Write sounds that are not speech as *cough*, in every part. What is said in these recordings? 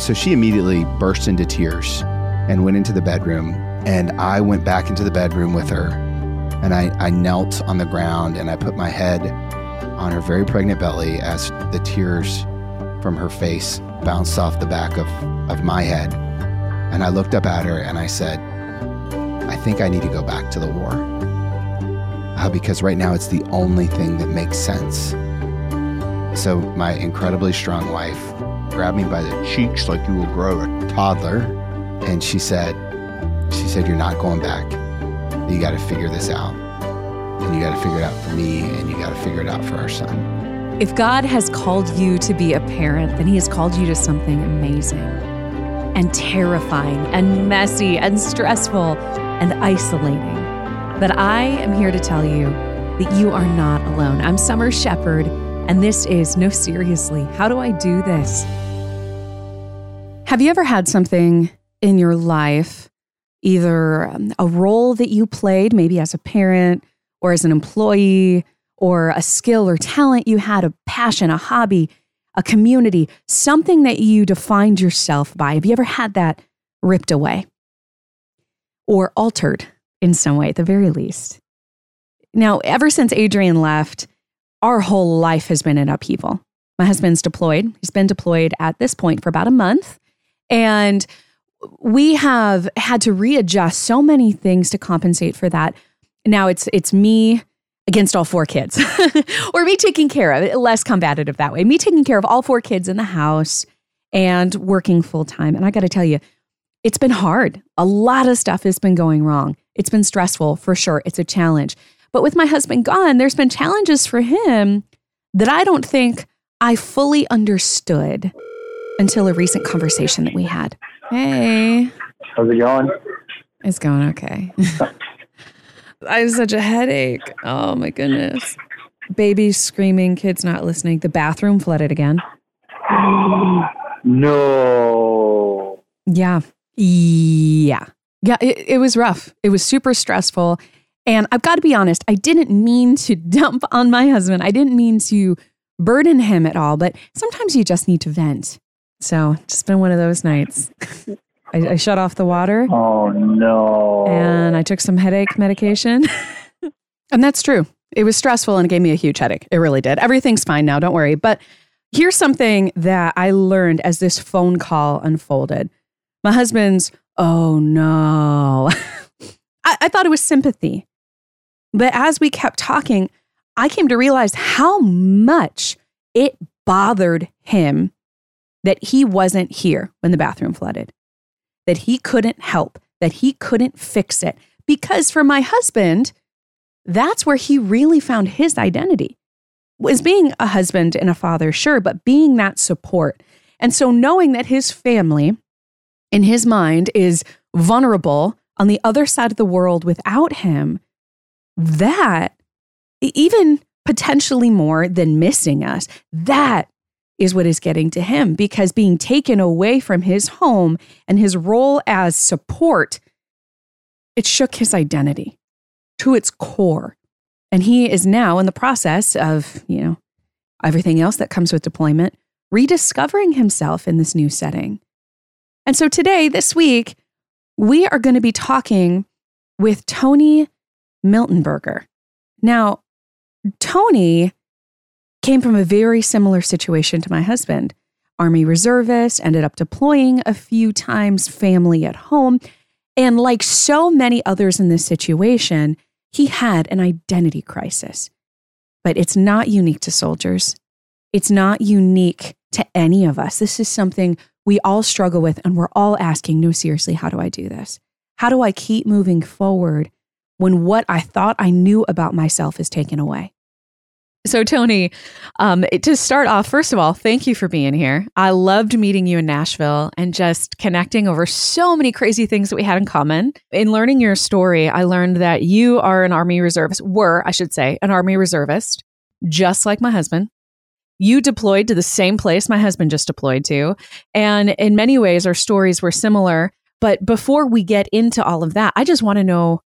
So she immediately burst into tears and went into the bedroom. And I went back into the bedroom with her. And I, I knelt on the ground and I put my head on her very pregnant belly as the tears from her face bounced off the back of, of my head. And I looked up at her and I said, I think I need to go back to the war. Uh, because right now it's the only thing that makes sense. So my incredibly strong wife grabbed me by the cheeks like you will grow a toddler. And she said, she said, you're not going back. You got to figure this out. And you got to figure it out for me and you got to figure it out for our son. If God has called you to be a parent, then he has called you to something amazing and terrifying and messy and stressful and isolating. But I am here to tell you that you are not alone. I'm Summer Shepherd, and this is No Seriously, How Do I Do This? Have you ever had something in your life, either um, a role that you played, maybe as a parent or as an employee, or a skill or talent you had, a passion, a hobby, a community, something that you defined yourself by? Have you ever had that ripped away or altered in some way, at the very least? Now, ever since Adrian left, our whole life has been in upheaval. My husband's deployed. He's been deployed at this point for about a month. And we have had to readjust so many things to compensate for that. Now it's it's me against all four kids, *laughs* or me taking care of it, less combative that way. Me taking care of all four kids in the house and working full time. And I got to tell you, it's been hard. A lot of stuff has been going wrong. It's been stressful for sure. It's a challenge. But with my husband gone, there's been challenges for him that I don't think I fully understood until a recent conversation that we had. Hey. How's it going? It's going okay. *laughs* I have such a headache. Oh my goodness. Babies screaming, kids not listening. The bathroom flooded again. *gasps* no. Yeah. Yeah. Yeah. It, it was rough. It was super stressful. And I've got to be honest, I didn't mean to *laughs* dump on my husband. I didn't mean to burden him at all, but sometimes you just need to vent. So just been one of those nights. I, I shut off the water. Oh no. And I took some headache medication. *laughs* and that's true. It was stressful and it gave me a huge headache. It really did. Everything's fine now, don't worry. But here's something that I learned as this phone call unfolded. My husband's, oh no. *laughs* I, I thought it was sympathy. But as we kept talking, I came to realize how much it bothered him that he wasn't here when the bathroom flooded, that he couldn't help, that he couldn't fix it. Because for my husband, that's where he really found his identity was being a husband and a father, sure, but being that support. And so knowing that his family in his mind is vulnerable on the other side of the world without him, that even potentially more than missing us, that is what is getting to him because being taken away from his home and his role as support, it shook his identity to its core. And he is now in the process of, you know, everything else that comes with deployment, rediscovering himself in this new setting. And so today, this week, we are going to be talking with Tony Miltenberger. Now, Tony came from a very similar situation to my husband. Army reservist, ended up deploying a few times, family at home. And like so many others in this situation, he had an identity crisis. But it's not unique to soldiers. It's not unique to any of us. This is something we all struggle with, and we're all asking no, seriously, how do I do this? How do I keep moving forward when what I thought I knew about myself is taken away? So, Tony, um, to start off, first of all, thank you for being here. I loved meeting you in Nashville and just connecting over so many crazy things that we had in common. In learning your story, I learned that you are an Army reservist, were, I should say, an Army reservist, just like my husband. You deployed to the same place my husband just deployed to. And in many ways, our stories were similar. But before we get into all of that, I just want to know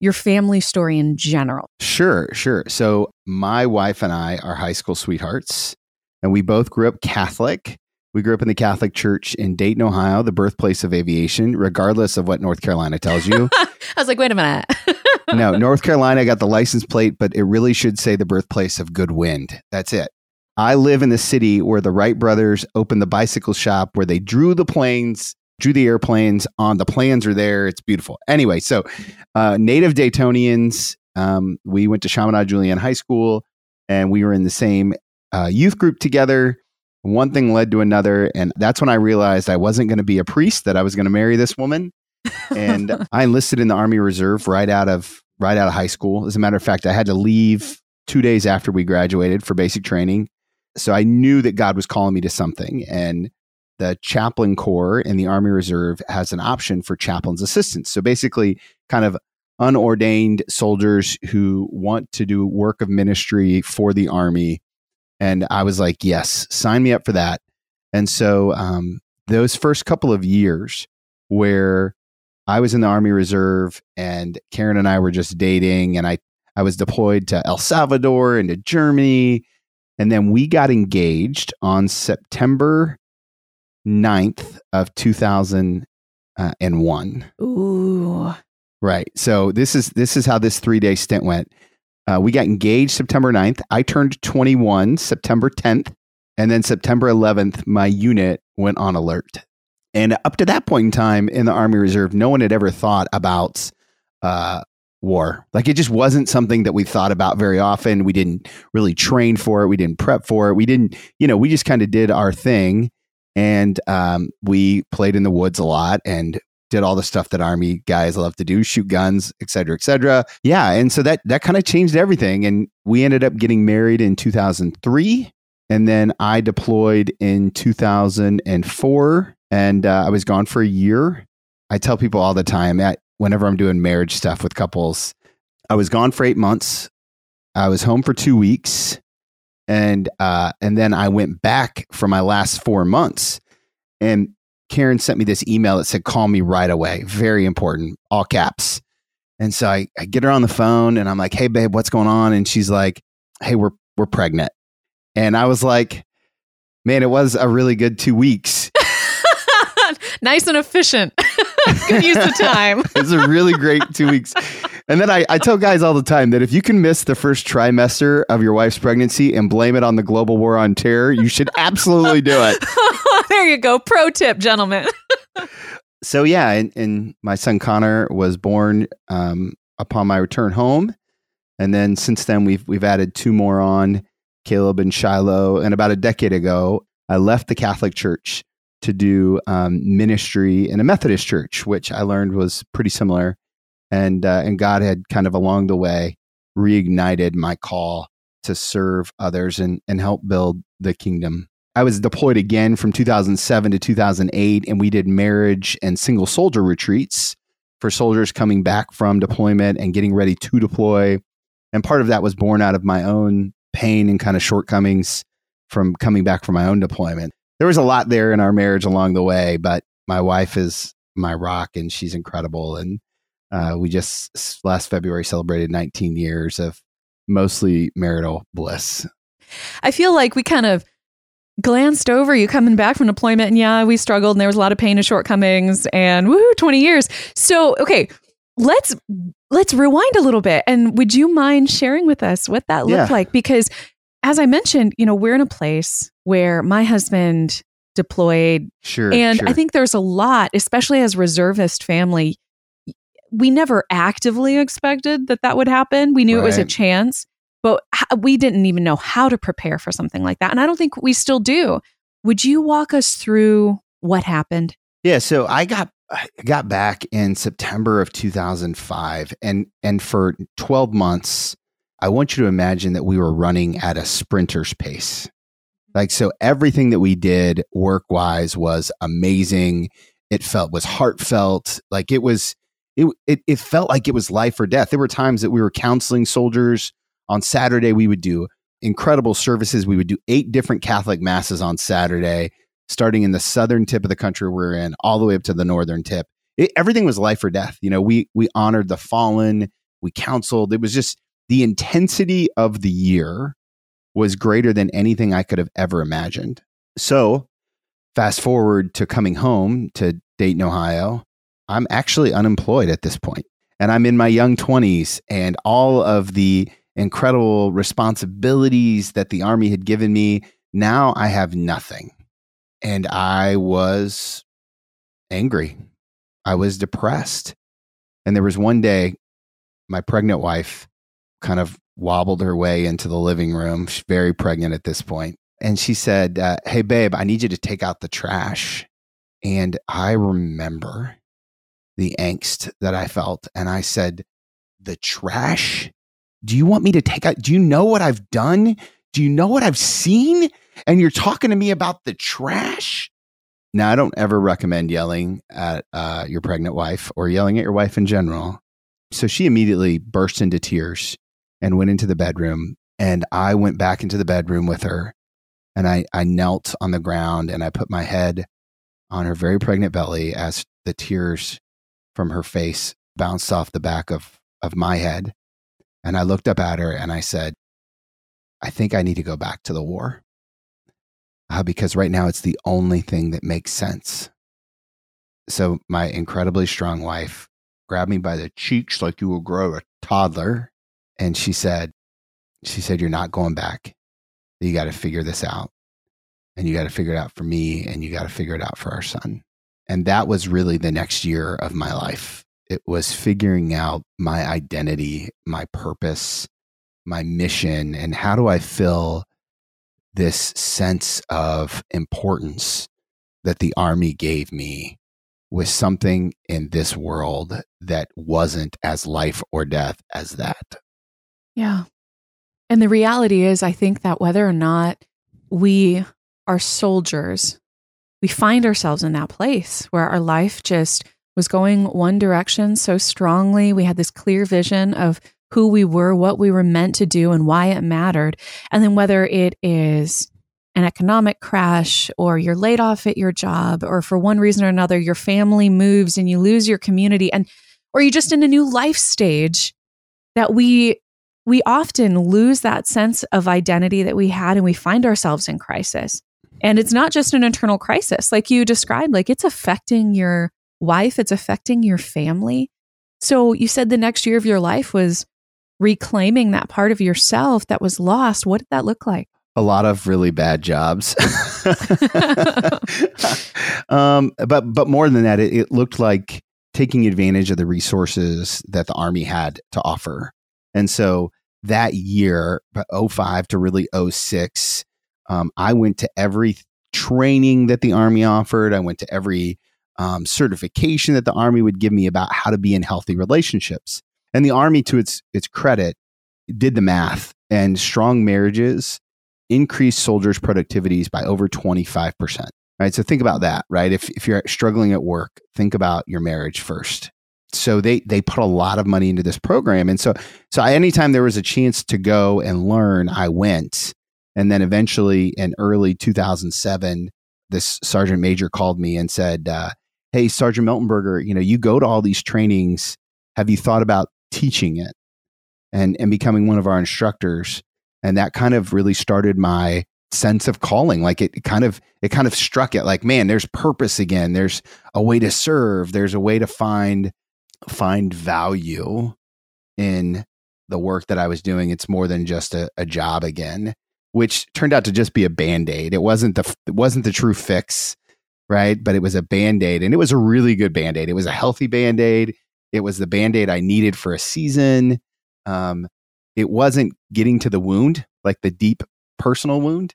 your family story in general. Sure, sure. So, my wife and I are high school sweethearts, and we both grew up Catholic. We grew up in the Catholic Church in Dayton, Ohio, the birthplace of aviation, regardless of what North Carolina tells you. *laughs* I was like, wait a minute. *laughs* no, North Carolina got the license plate, but it really should say the birthplace of good wind. That's it. I live in the city where the Wright brothers opened the bicycle shop where they drew the planes, drew the airplanes on. The plans are there. It's beautiful. Anyway, so uh, native Daytonians, um, we went to Chaminade Julienne High School and we were in the same uh, youth group together one thing led to another and that's when i realized i wasn't going to be a priest that i was going to marry this woman and *laughs* i enlisted in the army reserve right out of right out of high school as a matter of fact i had to leave two days after we graduated for basic training so i knew that god was calling me to something and the chaplain corps in the army reserve has an option for chaplain's assistance so basically kind of unordained soldiers who want to do work of ministry for the army and I was like, yes, sign me up for that. And so um, those first couple of years where I was in the Army Reserve and Karen and I were just dating, and I, I was deployed to El Salvador and to Germany. And then we got engaged on September 9th of 2001. Ooh. Right. So this is this is how this 3-day stint went. Uh, we got engaged September 9th. I turned 21 September 10th. And then September 11th, my unit went on alert. And up to that point in time in the Army Reserve, no one had ever thought about uh, war. Like it just wasn't something that we thought about very often. We didn't really train for it. We didn't prep for it. We didn't, you know, we just kind of did our thing. And um, we played in the woods a lot and did all the stuff that army guys love to do shoot guns et cetera et cetera. Yeah and so that that kind of changed everything. And we ended up getting married in 2003 and then i deployed in 2004 and uh, i was gone for a year. I tell people all the time that whenever i'm doing marriage stuff with couples i was gone for eight months. I was home for two weeks and uh, and then i went back for my last four months and Karen sent me this email that said, call me right away. Very important, all caps. And so I, I get her on the phone and I'm like, hey, babe, what's going on? And she's like, hey, we're, we're pregnant. And I was like, man, it was a really good two weeks. *laughs* nice and efficient. *laughs* Good use of *laughs* time. it's a really great two weeks. And then I, I tell guys all the time that if you can miss the first trimester of your wife's pregnancy and blame it on the global war on terror, you should absolutely do it. *laughs* there you go. Pro tip, gentlemen. *laughs* so yeah, and, and, my son Connor was born um, upon my return home, and then since then we've we've added two more on, Caleb and Shiloh. And about a decade ago, I left the Catholic Church to do um, ministry in a Methodist church, which I learned was pretty similar, and uh, and God had kind of along the way reignited my call to serve others and and help build the kingdom I was deployed again from 2007 to 2008, and we did marriage and single soldier retreats for soldiers coming back from deployment and getting ready to deploy. And part of that was born out of my own pain and kind of shortcomings from coming back from my own deployment. There was a lot there in our marriage along the way, but my wife is my rock and she's incredible. And uh, we just last February celebrated 19 years of mostly marital bliss. I feel like we kind of glanced over you coming back from deployment and yeah we struggled and there was a lot of pain and shortcomings and woo 20 years so okay let's let's rewind a little bit and would you mind sharing with us what that looked yeah. like because as i mentioned you know we're in a place where my husband deployed sure and sure. i think there's a lot especially as reservist family we never actively expected that that would happen we knew right. it was a chance but we didn't even know how to prepare for something like that. And I don't think we still do. Would you walk us through what happened? Yeah, so I got I got back in September of 2005 and and for 12 months I want you to imagine that we were running at a sprinter's pace. Like so everything that we did work-wise was amazing. It felt was heartfelt. Like it was it, it it felt like it was life or death. There were times that we were counseling soldiers on Saturday, we would do incredible services. We would do eight different Catholic masses on Saturday, starting in the southern tip of the country we're in, all the way up to the northern tip. It, everything was life or death. You know, we we honored the fallen, we counseled. It was just the intensity of the year was greater than anything I could have ever imagined. So fast forward to coming home to Dayton, Ohio. I'm actually unemployed at this point, and I'm in my young 20s, and all of the incredible responsibilities that the Army had given me, now I have nothing. And I was angry. I was depressed. And there was one day, my pregnant wife kind of wobbled her way into the living room. She's very pregnant at this point. And she said, uh, Hey, babe, I need you to take out the trash. And I remember the angst that I felt. And I said, The trash? Do you want me to take out? Do you know what I've done? Do you know what I've seen? And you're talking to me about the trash? Now, I don't ever recommend yelling at uh, your pregnant wife or yelling at your wife in general. So she immediately burst into tears and went into the bedroom. And I went back into the bedroom with her and I, I knelt on the ground and I put my head on her very pregnant belly as the tears from her face bounced off the back of, of my head. And I looked up at her and I said, I think I need to go back to the war uh, because right now it's the only thing that makes sense. So my incredibly strong wife grabbed me by the cheeks like you would grow a toddler. And she said, she said, you're not going back. You got to figure this out. And you got to figure it out for me and you got to figure it out for our son. And that was really the next year of my life. It was figuring out my identity, my purpose, my mission, and how do I fill this sense of importance that the army gave me with something in this world that wasn't as life or death as that. Yeah. And the reality is, I think that whether or not we are soldiers, we find ourselves in that place where our life just was going one direction so strongly. We had this clear vision of who we were, what we were meant to do, and why it mattered. And then whether it is an economic crash or you're laid off at your job or for one reason or another your family moves and you lose your community and or you're just in a new life stage that we we often lose that sense of identity that we had and we find ourselves in crisis and it's not just an internal crisis like you described like it's affecting your wife it's affecting your family so you said the next year of your life was reclaiming that part of yourself that was lost. What did that look like? A lot of really bad jobs. *laughs* *laughs* um, but but more than that, it, it looked like taking advantage of the resources that the army had to offer. And so that year, 05 to really 06, um, I went to every training that the army offered. I went to every um, certification that the army would give me about how to be in healthy relationships. And the army, to its its credit, did the math, and strong marriages increase soldiers' productivities by over twenty five percent. Right. So think about that. Right. If if you're struggling at work, think about your marriage first. So they they put a lot of money into this program, and so so anytime there was a chance to go and learn, I went. And then eventually, in early 2007, this sergeant major called me and said, uh, "Hey, Sergeant Miltenberger, you know you go to all these trainings. Have you thought about teaching it and and becoming one of our instructors? And that kind of really started my sense of calling. Like it, kind of it kind of struck it like man there's purpose again. There's a way to serve. There's a way to find find value in the work that i was doing. It's more than just a, a job again which turned out to just be a band-aid. It wasn't the it wasn't the true fix right? But it was a band-aid and it was a really good band-aid. It was a healthy band-aid. It was the band aid I needed for a season. Um, it wasn't getting to the wound, like the deep personal wound,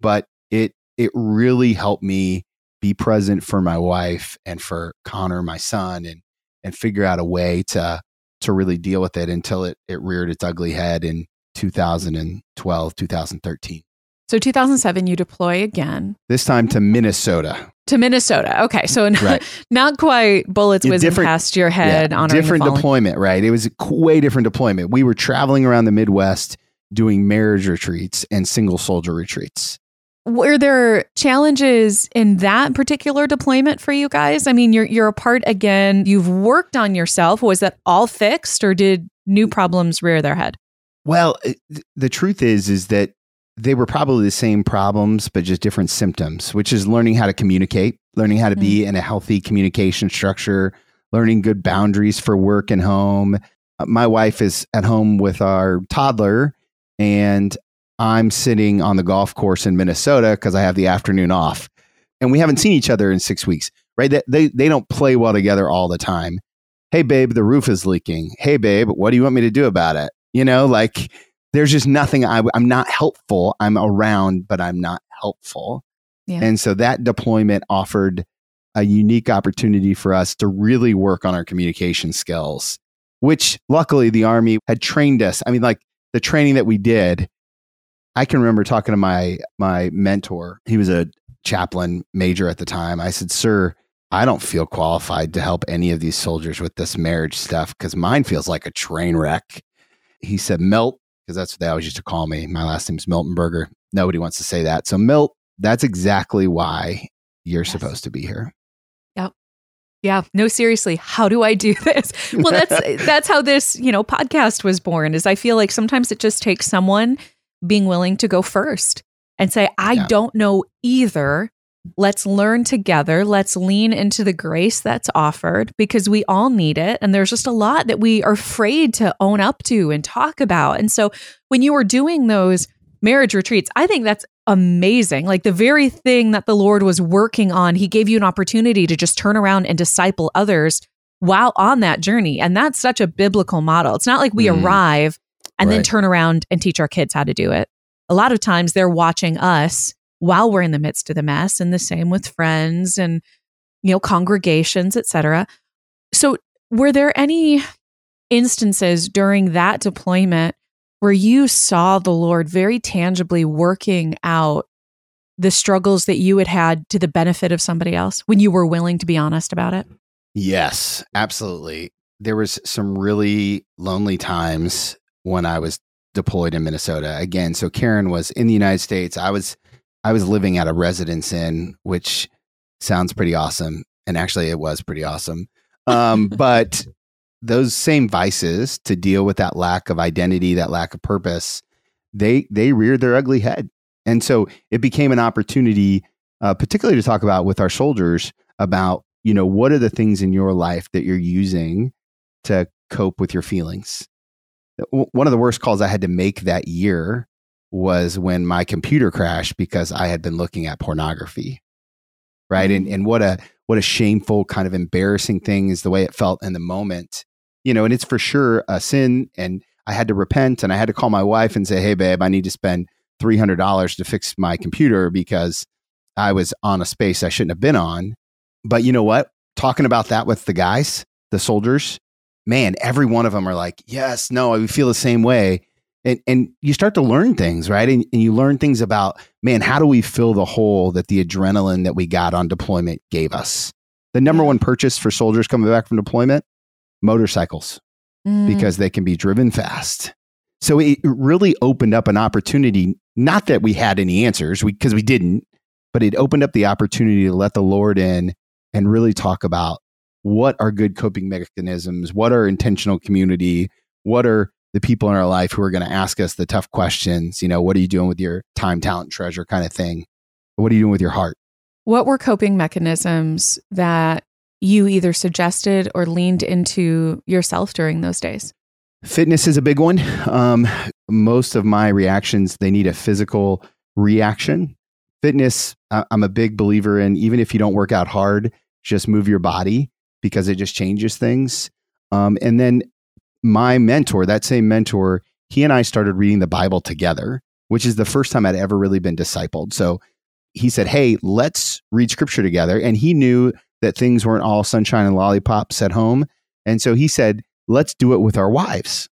but it it really helped me be present for my wife and for Connor, my son, and and figure out a way to to really deal with it until it it reared its ugly head in 2012, 2013. So 2007, you deploy again. This time to Minnesota. To Minnesota. Okay, so right. *laughs* not quite bullets yeah, whizzing past your head yeah, different deployment, right? It was a way different deployment. We were traveling around the Midwest doing marriage retreats and single soldier retreats. Were there challenges in that particular deployment for you guys? I mean, you're you're apart again. You've worked on yourself. Was that all fixed, or did new problems rear their head? Well, the truth is, is that they were probably the same problems, but just different symptoms, which is learning how to communicate, learning how to be in a healthy communication structure, learning good boundaries for work and home. Uh, My wife is at home with our toddler, and I'm sitting on the golf course in Minnesota because I have the afternoon off. And we haven't seen each other in six weeks, right? They, they, they don't play well together all the time. Hey, babe, the roof is leaking. Hey, babe, what do you want me to do about it? You know, like there's just nothing I, I'm not helpful. I'm around, but I'm not helpful. Yeah. And so that deployment offered a unique opportunity for us to really work on our communication skills, which luckily the Army had trained us. I mean, like the training that we did, I can remember talking to my my mentor. He was a chaplain major at the time. I said, Sir, I don't feel qualified to help any of these soldiers with this marriage stuff because mine feels like a train wreck. He said, Milt, because that's what they always used to call me. My last name's Miltenberger. Nobody wants to say that. So, Milt, that's exactly why you're Yes. supposed to be here. Yeah, Yeah. no seriously, how do I do *laughs* this? Well, that's *laughs* that's how this, you know, podcast was born. Is I feel like sometimes it just takes someone being willing to go first and say, "I Yeah. don't know either. Let's learn together. Let's lean into the grace that's offered because we all need it and there's just a lot that we are afraid to own up to and talk about." And so when you were doing those marriage retreats, I think that's amazing. Like the very thing that the Lord was working on, He gave you an opportunity to just turn around and disciple others while on that journey. And that's such a biblical model. It's not like we Mhm. arrive and then turn around and teach our kids how to do it. A lot of times they're watching us while we're in the midst of the mess, and the same with friends and you know congregations, etc. So, were there any instances during that deployment where you saw the Lord very tangibly working out the struggles that you had had to the benefit of somebody else when you were willing to be honest about it? Yes, absolutely. There was some really lonely times when I was deployed in Minnesota. Again, so Karen was in the United States. I was I was living at a residence inn, which sounds pretty awesome. And actually it was pretty awesome. Um, *laughs* but those same vices to deal with that lack of identity, that lack of purpose, they they reared their ugly head. And so it became an opportunity, uh, particularly to talk about with our soldiers about you know what are the things in your life that you're using to cope with your feelings one of the worst calls i had to make that year was when my computer crashed because i had been looking at pornography right and mm-hmm. and what a what a shameful kind of embarrassing thing is the way it felt in the moment you know and it's for sure a sin and i had to repent and i had to call my wife and say hey babe i need to spend $300 to fix my computer because i was on a space i shouldn't have been on but you know what? Talking about that with the guys, the soldiers, man, every one of them are like, yes, no, we feel the same way. And, and you start to learn things, right? And, and you learn things about, man, how do we fill the hole that the adrenaline that we got on deployment gave us? The number one purchase for soldiers coming back from deployment motorcycles Mm. because they can be driven fast. So it really opened up an opportunity. Not that we had any answers, because we, didn't, but it opened up the opportunity to let the Lord in and really talk about what are good coping mechanisms, what are intentional community, what are the people in our life who are going to ask us the tough questions. You know, what are you doing with your time, talent, treasure kind of thing? What are you doing with your heart? What were coping mechanisms that you either suggested or leaned into yourself during those days? Fitness is a big one. Um, most of my reactions, they need a physical reaction. Fitness, I'm a big believer in, even if you don't work out hard, just move your body because it just changes things. Um, and then my mentor, that same mentor, he and I started reading the Bible together, which is the first time I'd ever really been discipled. So he said, Hey, let's read scripture together. And he knew that things weren't all sunshine and lollipops at home. And so he said, Let's do it with our wives.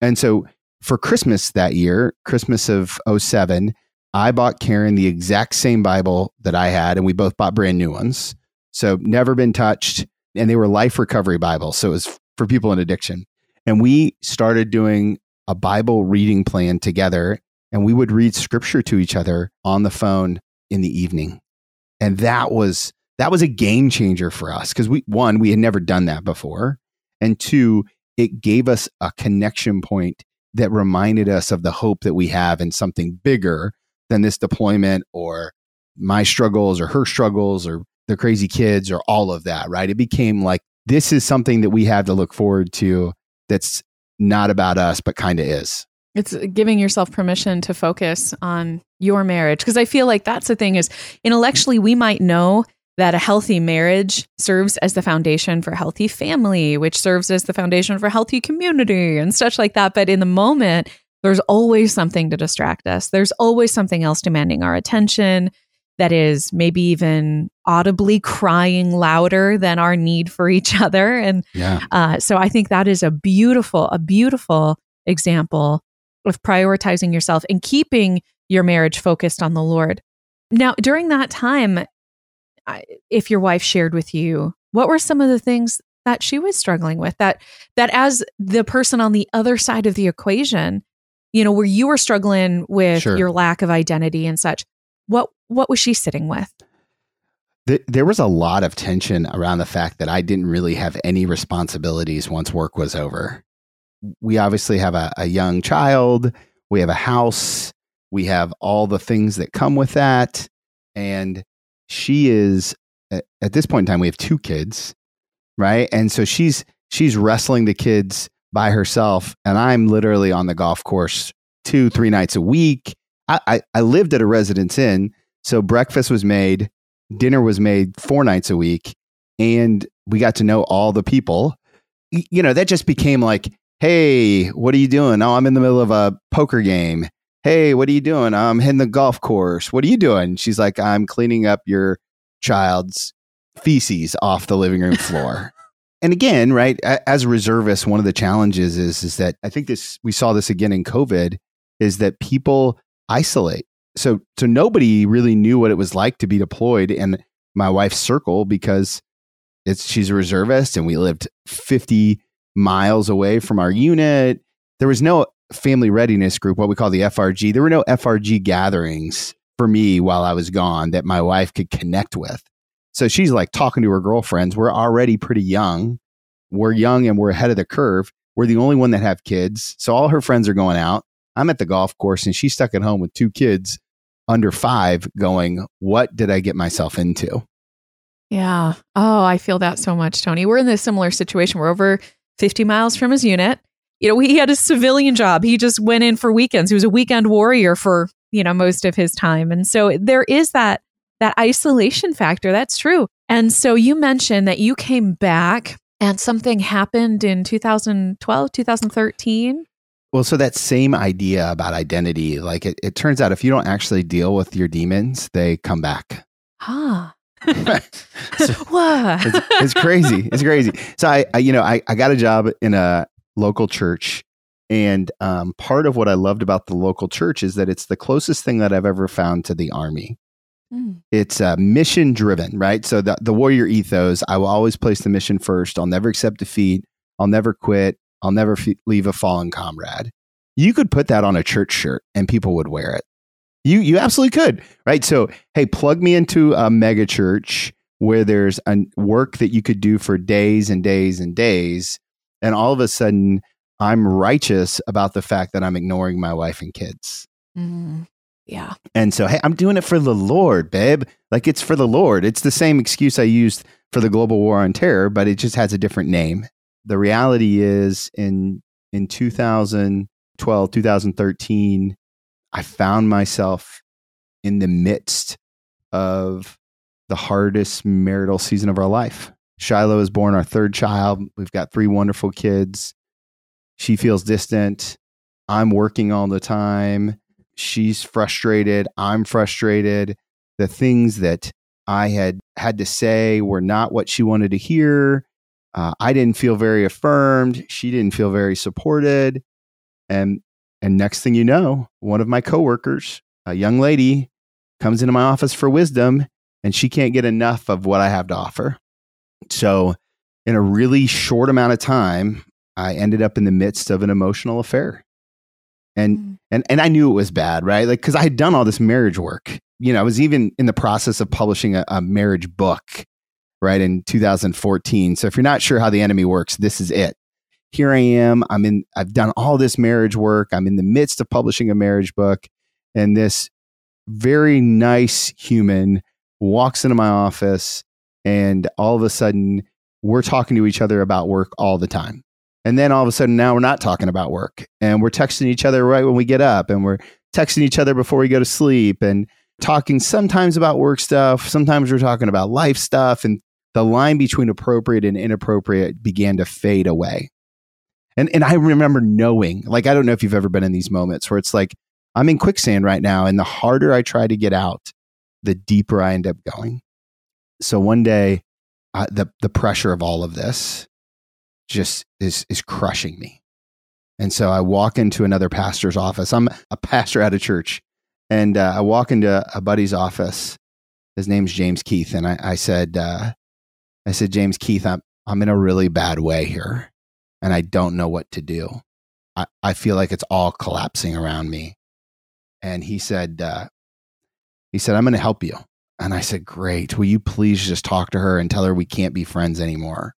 And so for Christmas that year, Christmas of 07, I bought Karen the exact same Bible that I had, and we both bought brand new ones. So never been touched. And they were life recovery Bibles. So it was for people in addiction. And we started doing a Bible reading plan together, and we would read scripture to each other on the phone in the evening. And that was that was a game changer for us because we one, we had never done that before. And two, it gave us a connection point that reminded us of the hope that we have in something bigger than this deployment or my struggles or her struggles or the crazy kids or all of that, right? It became like this is something that we have to look forward to that's not about us, but kind of is. It's giving yourself permission to focus on your marriage. Because I feel like that's the thing is intellectually, we might know that a healthy marriage serves as the foundation for a healthy family, which serves as the foundation for healthy community and such like that. But in the moment, there's always something to distract us. There's always something else demanding our attention that is maybe even audibly crying louder than our need for each other. And Yeah. uh, so I think that is a beautiful, a beautiful example of prioritizing yourself and keeping your marriage focused on the Lord. Now, during that time, if your wife shared with you, what were some of the things that she was struggling with? That that as the person on the other side of the equation, you know, where you were struggling with Sure. your lack of identity and such, what what was she sitting with? There was a lot of tension around the fact that I didn't really have any responsibilities once work was over. We obviously have a, a young child, we have a house, we have all the things that come with that. And she is, at, this point in time, we have two kids, right? And so she's, she's wrestling the kids by herself. And I'm literally on the golf course two, three nights a week. I, I, I lived at a residence inn. So breakfast was made, dinner was made four nights a week and we got to know all the people. You know that just became like hey what are you doing? Oh i'm in the middle of a poker game. Hey what are you doing? Oh, I'm hitting the golf course. What are you doing? She's like i'm cleaning up your child's feces off the living room floor. *laughs* And again right as a reservist one of the challenges is is that i think this we saw this again in covid is that people isolate. So so nobody really knew what it was like to be deployed in my wife's circle because it's she's a reservist and we lived 50 miles away from our unit. There was no family readiness group what we call the FRG there were no FRG gatherings for me while I was gone that my wife could connect with. So she's like talking to her girlfriends. We're already pretty young. We're young and we're ahead of the curve. We're the only one that have kids. So all her friends are going out I'm at the golf course and she's stuck at home with two kids under five going, What did I get myself into? Yeah. Oh, I feel that so much, Tony. We're in this similar situation. We're over 50 miles from his unit. You know, he had a civilian job. He just went in for weekends. He was a weekend warrior for, you know, most of his time. And so there is that that isolation factor. That's true. And so you mentioned that you came back and something happened in 2012, 2013. Well, so that same idea about identity, like it, it turns out if you don't actually deal with your demons, they come back. Huh. *laughs* So- *laughs* what? it's, it's crazy. It's crazy. So I, I you know, I, I got a job in a local church. And um, part of what I loved about the local church is that it's the closest thing that I've ever found to the army. Mm. it's uh, mission driven, right? So the the warrior ethos, I will always place the mission first. I'll never accept defeat. I'll never quit. I'll never f- leave a fallen comrade. You could put that on a church shirt and people would wear it. You you absolutely could, right? So hey, plug me into a mega church where there's a work that you could do for days and days and days, and all of a sudden I'm righteous about the fact that I'm ignoring my wife and kids. Mm. Yeah. And so, hey, I'm doing it for the Lord, babe. Like it's for the Lord. It's the same excuse I used for the global war on terror, but it just has a different name. The reality is in in 2012, 2013, I found myself in the midst of the hardest marital season of our life. Shiloh is born our third child. We've got three wonderful kids. She feels distant. I'm working all the time she's frustrated i'm frustrated the things that i had had to say were not what she wanted to hear uh, i didn't feel very affirmed she didn't feel very supported and and next thing you know one of my coworkers a young lady comes into my office for wisdom and she can't get enough of what i have to offer so in a really short amount of time i ended up in the midst of an emotional affair and Mm. and and I knew it was bad, right? Like because I had done all this marriage work. You know, I was even in the process of publishing a, a marriage book, right in 2014. So if you're not sure how the enemy works, this is it. here I am. I'm in, I've done all this marriage work. I'm in the midst of publishing a marriage book. And this very nice human walks into my office and all of a sudden we're talking to each other about work all the time. And then all of a sudden now we're not talking about work and we're texting each other right when we get up and we're texting each other before we go to sleep and talking sometimes about work stuff. Sometimes we're talking about life stuff and the line between appropriate and inappropriate began to fade away. And, and I remember knowing, like, I don't know if you've ever been in these moments where it's like, I'm in quicksand right now. And the harder I try to get out, the deeper I end up going. So one day, uh, the, the pressure of all of this just is, is crushing me. And so I walk into another pastor's office. I'm a pastor at a church. And uh, I walk into a buddy's office. His name's James Keith. And I, I said, uh, I said, James Keith, I'm, I'm in a really bad way here and I don't know what to do. I, I feel like it's all collapsing around me. And he said, uh, he said, I'm going to help you. And I said, great. Will you please just talk to her and tell her we can't be friends anymore?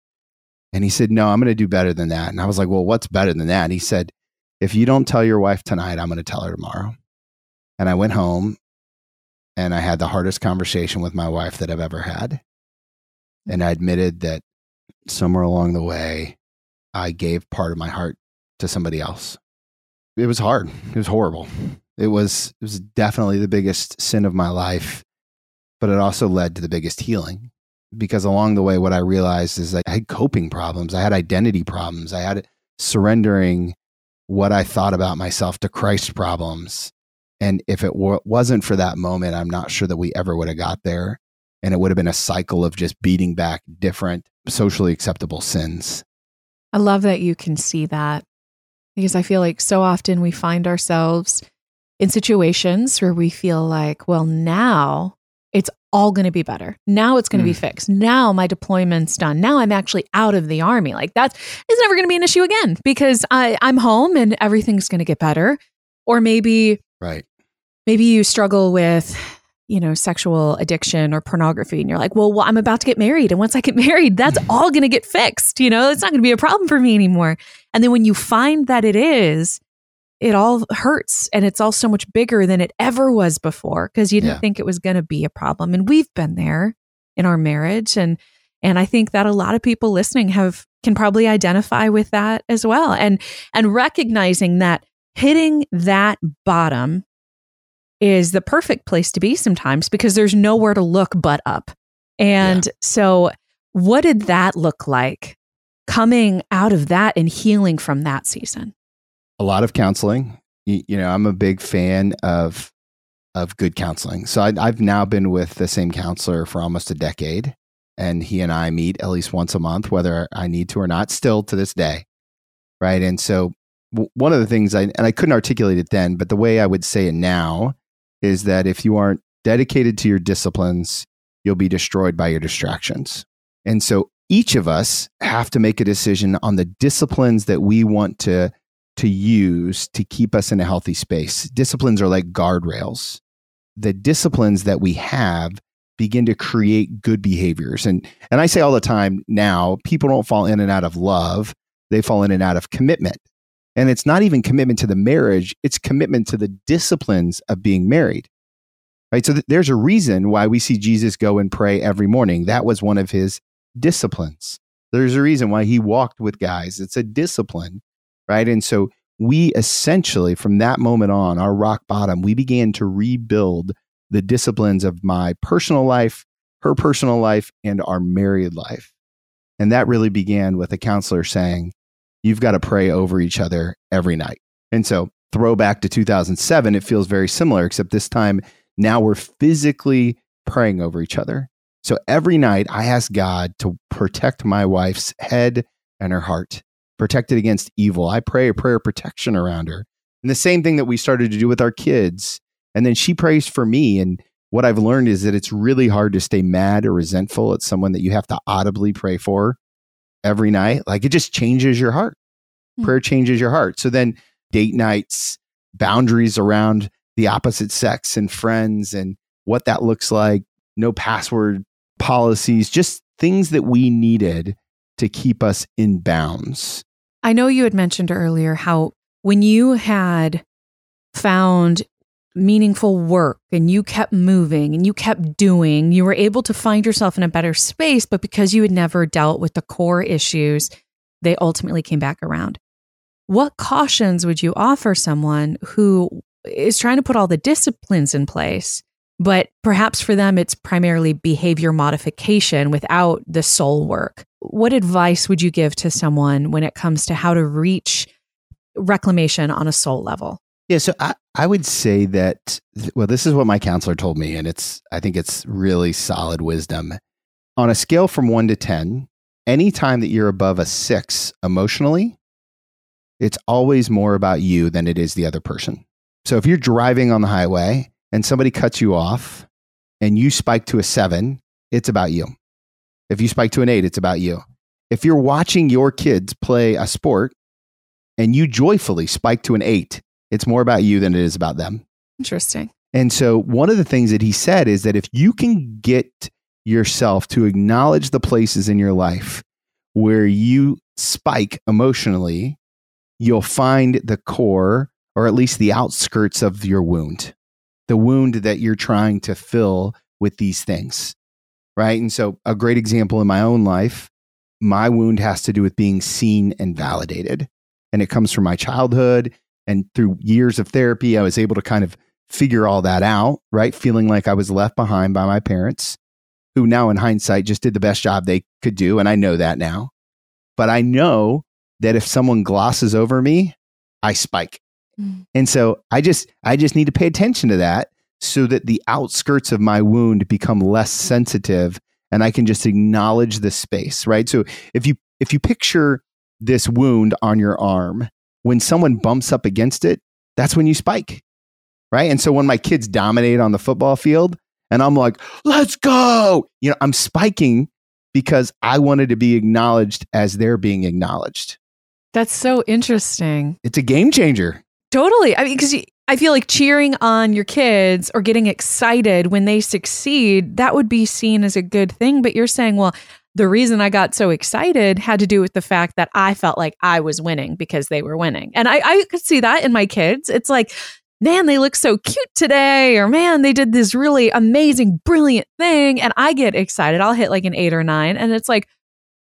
And he said, no, I'm going to do better than that. And I was like, well, what's better than that? And he said, if you don't tell your wife tonight, I'm going to tell her tomorrow. And I went home and I had the hardest conversation with my wife that I've ever had. And I admitted that somewhere along the way, I gave part of my heart to somebody else. It was hard. It was horrible. It was it was definitely the biggest sin of my life, but it also led to the biggest healing because along the way what I realized is I had coping problems. I had identity problems. I had surrendering what I thought about myself to Christ problems. And if it w- wasn't for that moment, I'm not sure that we ever would have got there. And it would have been a cycle of just beating back different socially acceptable sins. I love that you can see that because I feel like so often we find ourselves in situations where we feel like, well, now it's all going to be better. Now it's going to mm. be fixed. Now my deployment's done. Now I'm actually out of the army. Like that's it's never going to be an issue again because I, I'm home and everything's going to get better. Or maybe, right? Maybe you struggle with you know, sexual addiction or pornography. And you're like, well, well I'm about to get married. And once I get *laughs* married, that's mm. all going to get fixed. You know, it's not going to be a problem for me anymore. And then when you find that it is, it all hurts and it's all so much bigger than it ever was before because you didn't yeah. think it was going to be a problem. And we've been there in our marriage. And, and I think that a lot of people listening have, can probably identify with that as well. And, and recognizing that hitting that bottom is the perfect place to be sometimes because there's nowhere to look but up. And yeah. so, what did that look like coming out of that and healing from that season? A lot of counseling. You, you know, I'm a big fan of of good counseling. So I, I've now been with the same counselor for almost a decade, and he and I meet at least once a month, whether I need to or not. Still to this day, right? And so one of the things I and I couldn't articulate it then, but the way I would say it now is that if you aren't dedicated to your disciplines, you'll be destroyed by your distractions. And so each of us have to make a decision on the disciplines that we want to to use to keep us in a healthy space. Disciplines are like guardrails. The disciplines that we have begin to create good behaviors. And and I say all the time now, people don't fall in and out of love, they fall in and out of commitment. And it's not even commitment to the marriage, it's commitment to the disciplines of being married. Right? So th- there's a reason why we see Jesus go and pray every morning. That was one of his disciplines. There's a reason why he walked with guys. It's a discipline, right? And so we essentially, from that moment on, our rock bottom, we began to rebuild the disciplines of my personal life, her personal life, and our married life. And that really began with a counselor saying, you've got to pray over each other every night. And so, throwback to 2007, it feels very similar, except this time now we're physically praying over each other. So every night I ask God to protect my wife's head and her heart, protect it against evil. I pray a prayer of protection around her. And the same thing that we started to do with our kids. And then she prays for me. And what I've learned is that it's really hard to stay mad or resentful at someone that you have to audibly pray for every night, like it just changes your heart. Mm-hmm. Prayer changes your heart. So then date nights, boundaries around the opposite sex and friends and what that looks like, no password policies, just things that we needed to keep us in bounds. I know you had mentioned earlier how when you had found meaningful work and you kept moving and you kept doing, you were able to find yourself in a better space. But because you had never dealt with the core issues, they ultimately came back around. What cautions would you offer someone who is trying to put all the disciplines in place, but perhaps for them it's primarily behavior modification without the soul work? What advice would you give to someone when it comes to how to reach reclamation on a soul level? Yeah, so I, I would say that well, this is what my counselor told me, and it's I think it's really solid wisdom. On a scale from one to ten, anytime that you're above a six emotionally, it's always more about you than it is the other person. So if you're driving on the highway and somebody cuts you off and you spike to a seven, it's about you. If you spike to an eight, it's about you. If you're watching your kids play a sport and you joyfully spike to an eight, it's more about you than it is about them. Interesting. And so, one of the things that he said is that if you can get yourself to acknowledge the places in your life where you spike emotionally, you'll find the core or at least the outskirts of your wound, the wound that you're trying to fill with these things. Right. And so, a great example in my own life, my wound has to do with being seen and validated. And it comes from my childhood. And through years of therapy, I was able to kind of figure all that out, right? Feeling like I was left behind by my parents, who now in hindsight just did the best job they could do. And I know that now. But I know that if someone glosses over me, I spike. Mm. And so I just I just need to pay attention to that so that the outskirts of my wound become less sensitive and I can just acknowledge the space, right? So if you if you picture this wound on your arm when someone bumps up against it, that's when you spike. Right. And so when my kids dominate on the football field and I'm like, let's go, you know, I'm spiking because I wanted to be acknowledged as they're being acknowledged. That's so interesting. It's a game changer. Totally. I mean, because I feel like cheering on your kids or getting excited when they succeed, that would be seen as a good thing. But you're saying, well, the reason I got so excited had to do with the fact that I felt like I was winning because they were winning. And I, I could see that in my kids. It's like, man, they look so cute today, or man, they did this really amazing, brilliant thing. And I get excited. I'll hit like an eight or nine. And it's like,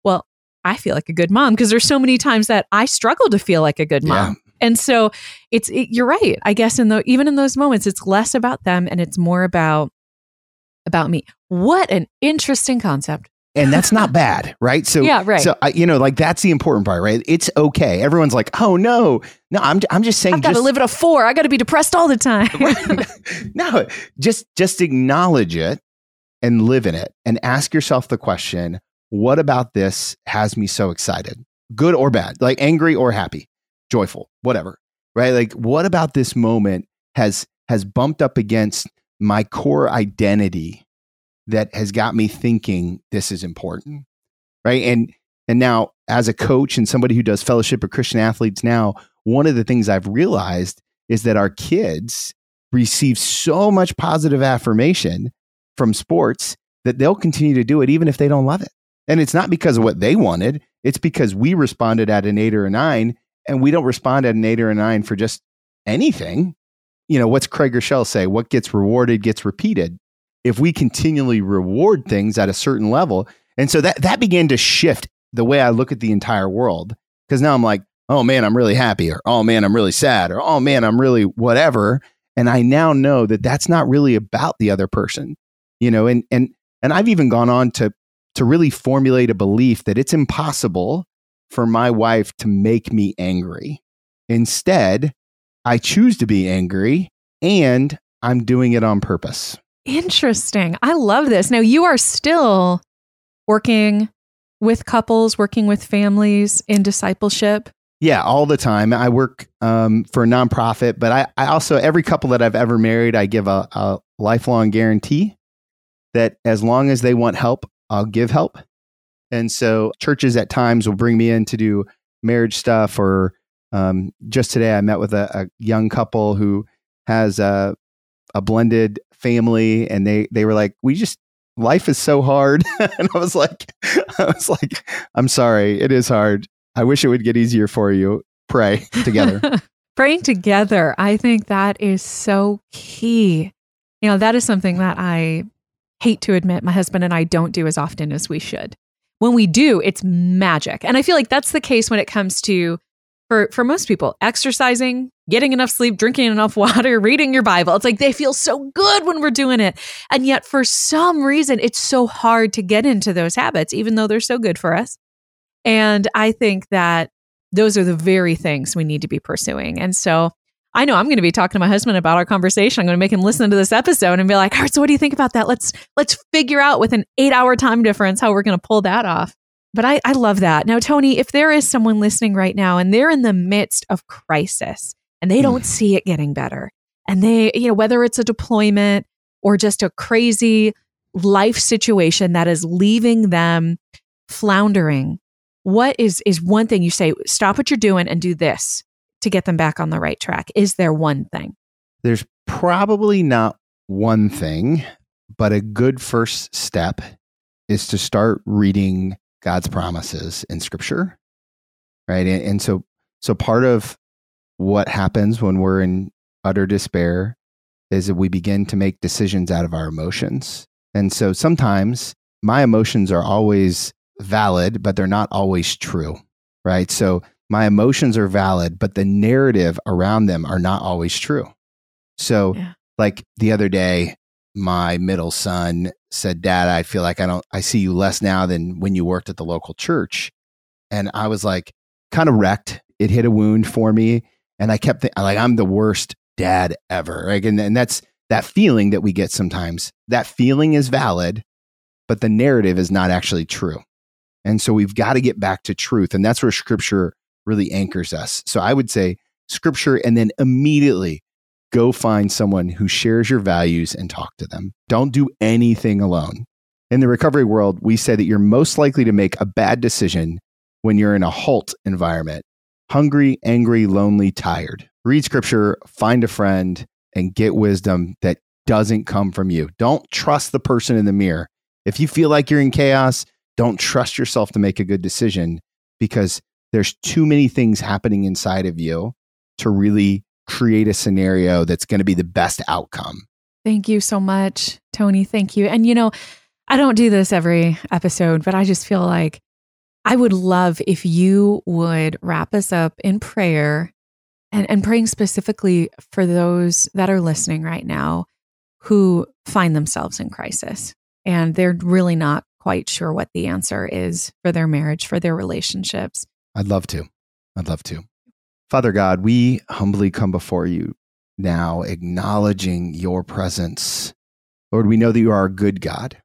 well, I feel like a good mom because there's so many times that I struggle to feel like a good mom. Yeah. And so it's it, you're right. I guess in the even in those moments, it's less about them and it's more about about me. What an interesting concept and that's not *laughs* bad, right? So yeah, right. So you know, like that's the important part, right? It's okay. Everyone's like, oh no, no. I'm I'm just saying. I've got to live at a four. I got to be depressed all the time. *laughs* *laughs* no, just just acknowledge it and live in it, and ask yourself the question: What about this has me so excited, good or bad, like angry or happy, joyful, whatever, right? Like, what about this moment has has bumped up against my core identity that has got me thinking this is important. Right. And and now as a coach and somebody who does fellowship of Christian athletes now, one of the things I've realized is that our kids receive so much positive affirmation from sports that they'll continue to do it even if they don't love it. And it's not because of what they wanted, it's because we responded at an eight or a nine, and we don't respond at an eight or a nine for just anything. You know, what's Craig Groeschel say? What gets rewarded gets repeated if we continually reward things at a certain level. And so that that began to shift the way I look at the entire world because now I'm like, oh man, I'm really happy, or oh man, I'm really sad, or oh man, I'm really whatever. And I now know that that's not really about the other person, you know. And and and I've even gone on to to really formulate a belief that it's impossible for my wife to make me angry. Instead, I choose to be angry, and I'm doing it on purpose. Interesting. I love this. Now, you are still working with couples, working with families in discipleship. Yeah, all the time. I work um, for a nonprofit, but I, I, also, every couple that I've ever married, I give a, a lifelong guarantee that as long as they want help, I'll give help. And so churches at times will bring me in to do marriage stuff. Or um, just today, I met with a, a young couple who has a, a blended family and they they were like we just life is so hard *laughs* and i was like *laughs* i was like i'm sorry it is hard I wish it would get easier for you. Pray together. *laughs* Praying together. I think that is so key. You know, that is something that I hate to admit my husband and I don't do as often as we should. When we do, it's magic. And I feel like that's the case when it comes to for for most people, exercising, getting enough sleep, drinking enough *laughs* water, reading your Bible. It's like they feel so good when we're doing it. And yet for some reason it's so hard to get into those habits even though they're so good for us. And I think that those are the very things we need to be pursuing. And so I know I'm going to be talking to my husband about our conversation. I'm going to make him listen to this episode and be like, "All right, so what do you think about that? Let's let's figure out with an 8-hour time difference how we're going to pull that off." But I I love that. Now, Tony, if there is someone listening right now and they're in the midst of crisis and they don't mm. see it getting better, and they, you know, whether it's a deployment or just a crazy life situation that is leaving them floundering, what is is one thing you say, stop what you're doing and do this to get them back on the right track? Is there one thing? There's probably not one thing, but a good first step is to start reading God's promises in scripture. Right. And, and so so part of what happens when we're in utter despair is that we begin to make decisions out of our emotions. And so sometimes my emotions are always valid, but they're not always true. Right. So my emotions are valid, but the narrative around them are not always true. So, yeah. like the other day, my middle son said, Dad, I feel like I don't, I see you less now than when you worked at the local church. And I was like, kind of wrecked. It hit a wound for me. And I kept thinking, like, I'm the worst dad ever. Right? And, and that's that feeling that we get sometimes. That feeling is valid, but the narrative is not actually true. And so we've got to get back to truth. And that's where scripture really anchors us. So I would say scripture and then immediately go find someone who shares your values and talk to them. Don't do anything alone. In the recovery world, we say that you're most likely to make a bad decision when you're in a halt environment hungry, angry, lonely, tired. Read scripture, find a friend, and get wisdom that doesn't come from you. Don't trust the person in the mirror. If you feel like you're in chaos, don't trust yourself to make a good decision because there's too many things happening inside of you to really create a scenario that's going to be the best outcome. Thank you so much, Tony. Thank you. And you know, I don't do this every episode, but I just feel like I would love if you would wrap us up in prayer and, and praying specifically for those that are listening right now who find themselves in crisis and they're really not quite sure what the answer is for their marriage, for their relationships. I'd love to. I'd love to. Father God, we humbly come before you now, acknowledging your presence. Lord, we know that you are a good God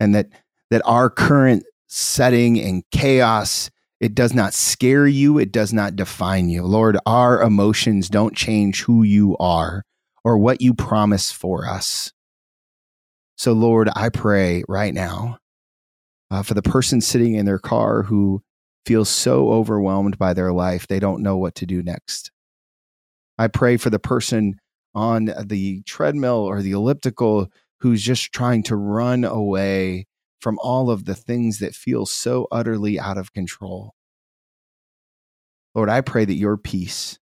and that, that our current setting and chaos, it does not scare you, it does not define you. Lord, our emotions don't change who you are or what you promise for us. So, Lord, I pray right now uh, for the person sitting in their car who feel so overwhelmed by their life, they don't know what to do next. I pray for the person on the treadmill or the elliptical who's just trying to run away from all of the things that feel so utterly out of control. Lord, I pray that your peace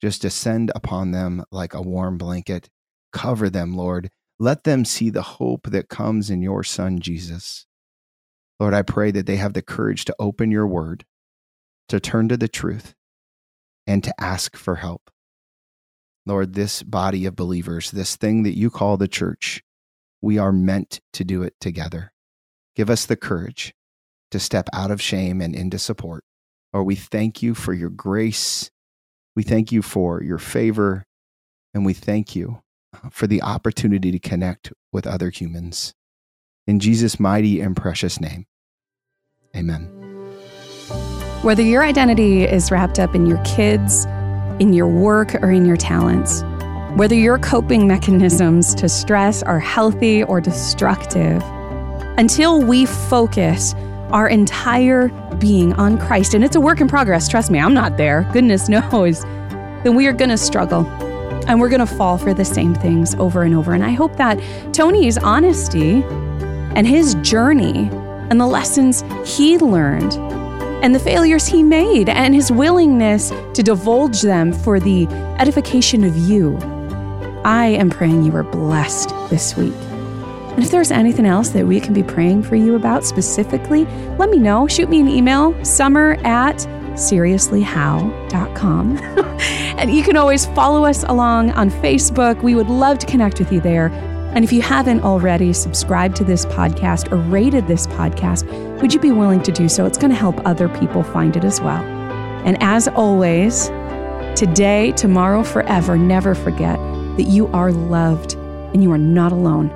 just descend upon them like a warm blanket. Cover them, Lord. Let them see the hope that comes in your Son, Jesus. Lord, I pray that they have the courage to open your word, to turn to the truth, and to ask for help. Lord, this body of believers, this thing that you call the church, we are meant to do it together. Give us the courage to step out of shame and into support. Lord, we thank you for your grace. We thank you for your favor. And we thank you for the opportunity to connect with other humans. In Jesus' mighty and precious name, amen. Whether your identity is wrapped up in your kids, in your work, or in your talents, whether your coping mechanisms to stress are healthy or destructive, until we focus our entire being on Christ, and it's a work in progress, trust me, I'm not there, goodness *laughs* knows, then we are going to struggle and we're going to fall for the same things over and over. And I hope that Tony's honesty and his journey and the lessons he learned and the failures he made and his willingness to divulge them for the edification of you. I am praying you are blessed this week. And if there's anything else that we can be praying for you about specifically, let me know. Shoot me an email, summer at seriouslyhow.com. *laughs* and you can always follow us along on Facebook. We would love to connect with you there. And if you haven't already subscribed to this podcast or rated this podcast, would you be willing to do so? It's going to help other people find it as well. And as always, today, tomorrow, forever, never forget that you are loved and you are not alone.